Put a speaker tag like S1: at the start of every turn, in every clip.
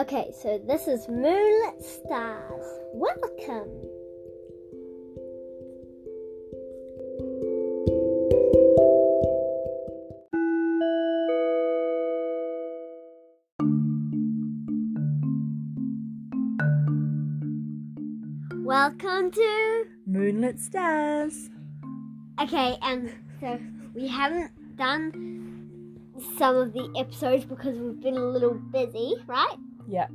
S1: Okay, so this is Moonlit Stars. Welcome. Welcome to.
S2: Moonlit Stars.
S1: Okay, and so we haven't done some of the episodes because we've been a little busy, right?
S2: Yeah.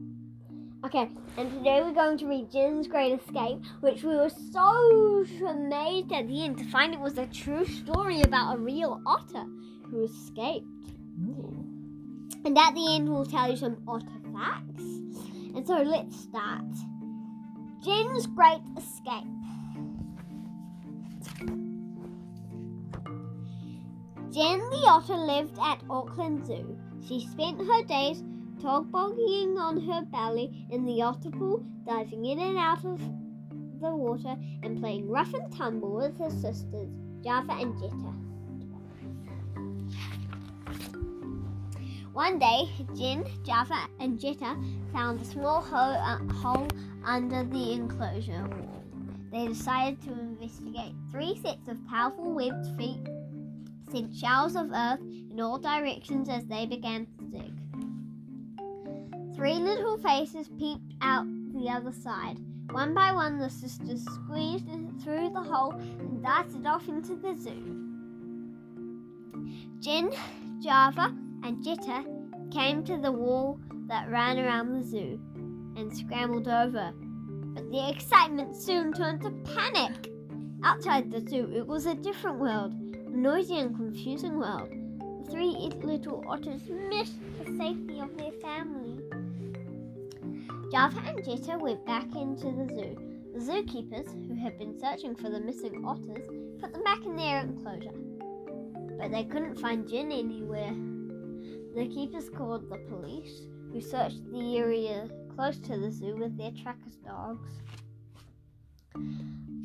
S1: Okay, and today we're going to read Jin's Great Escape, which we were so amazed at the end to find it was a true story about a real otter who escaped.
S2: Ooh.
S1: And at the end, we'll tell you some otter facts. And so let's start. Jin's Great Escape. Jin the otter lived at Auckland Zoo. She spent her days tobogganing on her belly in the pool, diving in and out of the water, and playing rough and tumble with her sisters, Java and Jetta. One day, Jin, Java, and Jetta found a small ho- uh, hole under the enclosure wall. They decided to investigate. Three sets of powerful webbed feet sent showers of earth in all directions as they began to dig. Three little faces peeped out the other side. One by one, the sisters squeezed through the hole and darted off into the zoo. Jin, Java, and Jetta came to the wall that ran around the zoo and scrambled over. But the excitement soon turned to panic. Outside the zoo, it was a different world, a noisy and confusing world. The three little otters missed the safety of their family. Java and Jetta went back into the zoo. The zookeepers, who had been searching for the missing otters, put them back in their enclosure. But they couldn't find Jin anywhere. The keepers called the police, who searched the area close to the zoo with their trackers dogs.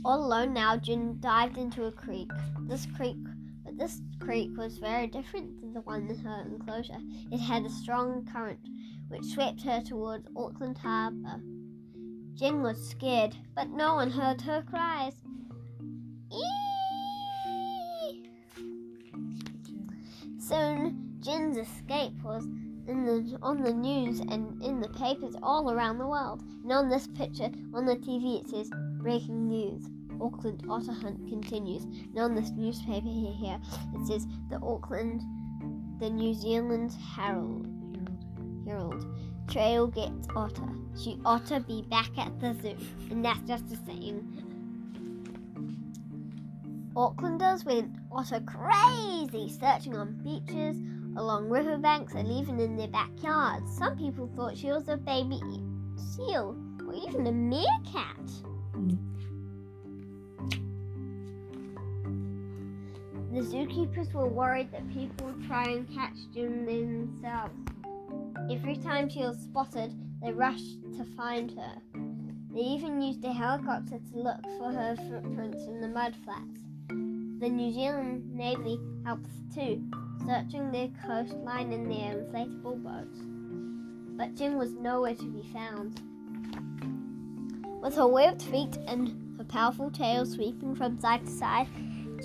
S1: All alone now, Jin dived into a creek. This creek, but this creek was very different to the one in her enclosure. It had a strong current, which swept her towards Auckland Harbour. Jin was scared, but no one heard her cries. Eee! Soon, Jin's escape was in the, on the news and in the papers all around the world. And on this picture, on the TV, it says breaking news. Auckland otter hunt continues. And on this newspaper here, here it says the Auckland, the New Zealand Herald. Trail gets otter. She to be back at the zoo. And that's just a saying. Aucklanders went otter crazy, searching on beaches, along riverbanks, and even in their backyards. Some people thought she was a baby seal or even a meerkat. The zookeepers were worried that people would try and catch June themselves. Every time she was spotted, they rushed to find her. They even used a helicopter to look for her footprints in the mud flats. The New Zealand Navy helped too, searching their coastline in their inflatable boats. But Jin was nowhere to be found. With her webbed feet and her powerful tail sweeping from side to side,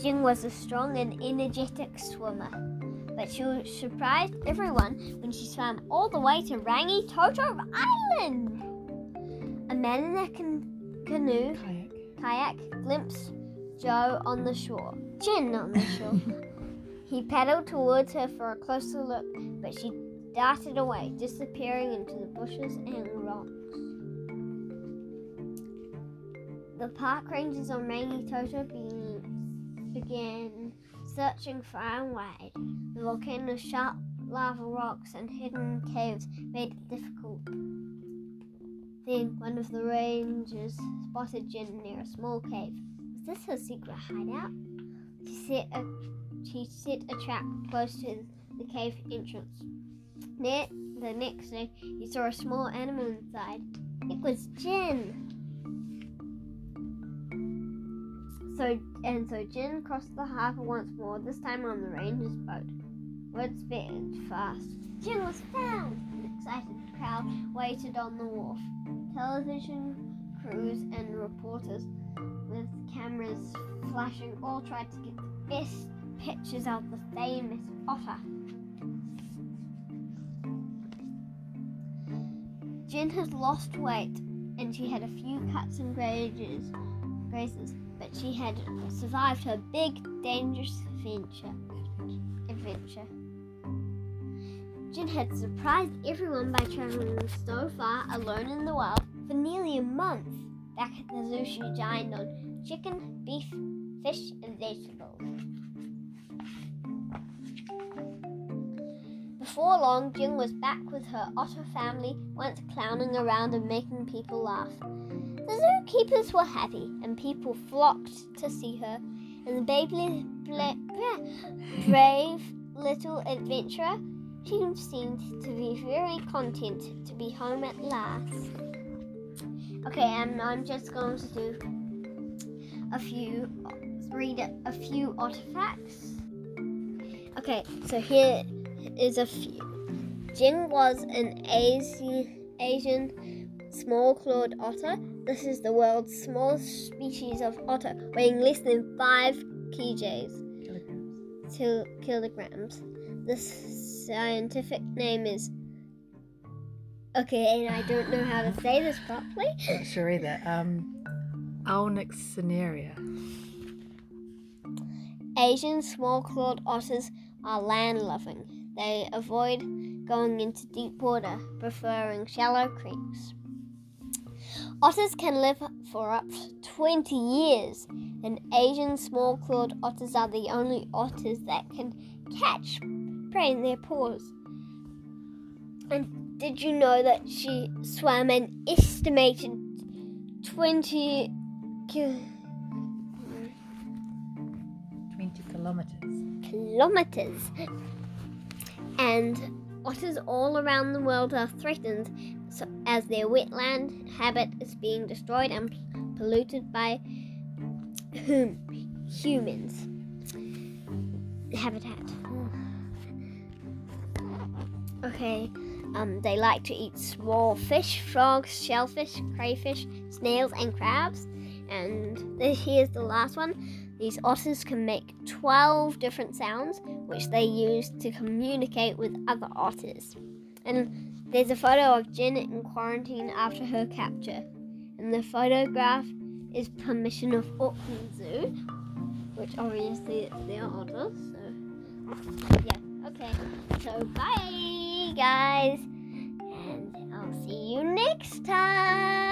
S1: Jin was a strong and energetic swimmer. But she surprised everyone when she swam all the way to Rangitoto Island. A man in a can- canoe
S2: Kayak.
S1: kayak glimpsed Joe on the shore. Jin on the shore. he paddled towards her for a closer look, but she darted away, disappearing into the bushes and rocks. The park rangers on Rangitoto be- began searching far and wide. The volcano's sharp lava rocks and hidden caves made it difficult. Then one of the rangers spotted Jin near a small cave. Was this her secret hideout? She set a she set a trap close to the cave entrance. Ne- the next day, he saw a small animal inside. It was Jin. So and so Jin crossed the harbour once more, this time on the ranger's boat. Word sped fast. Jin was found, An excited crowd waited on the wharf. Television crews and reporters with cameras flashing all tried to get the best pictures of the famous otter. Jin had lost weight and she had a few cuts and grazes, but she had survived her big, dangerous adventure. adventure. Jin had surprised everyone by traveling so far alone in the wild for nearly a month. Back at the zoo, she dined on chicken, beef, fish, and vegetables. Before long, Jin was back with her otter family, once clowning around and making people laugh. The zookeepers were happy, and people flocked to see her. And the baby, brave little adventurer, she seemed to be very content to be home at last. Okay, and I'm just going to do a few, read a few artifacts. Okay, so here is a few. Jin was an Asi- Asian small clawed otter. This is the world's smallest species of otter, weighing less than 5 kgs,
S2: Kilograms.
S1: til- kilograms. The scientific name is. Okay, and I don't know how to say this properly.
S2: Not sure either. Um, Alnixinaria.
S1: Asian small clawed otters are land loving. They avoid going into deep water, preferring shallow creeks. Otters can live for up to 20 years, and Asian small clawed otters are the only otters that can catch prey in their paws. And did you know that she swam an estimated 20 ki-
S2: 20 kilometers.
S1: kilometers. And otters all around the world are threatened as their wetland habit is being destroyed and polluted by hum- humans. Habitat. Okay, um, they like to eat small fish, frogs, shellfish, crayfish, snails, and crabs. And this, here's the last one. These otters can make 12 different sounds, which they use to communicate with other otters. And there's a photo of Jin in quarantine after her capture. And the photograph is permission of Auckland Zoo, which obviously their otters. So, yeah, okay. So, bye, guys. And I'll see you next time.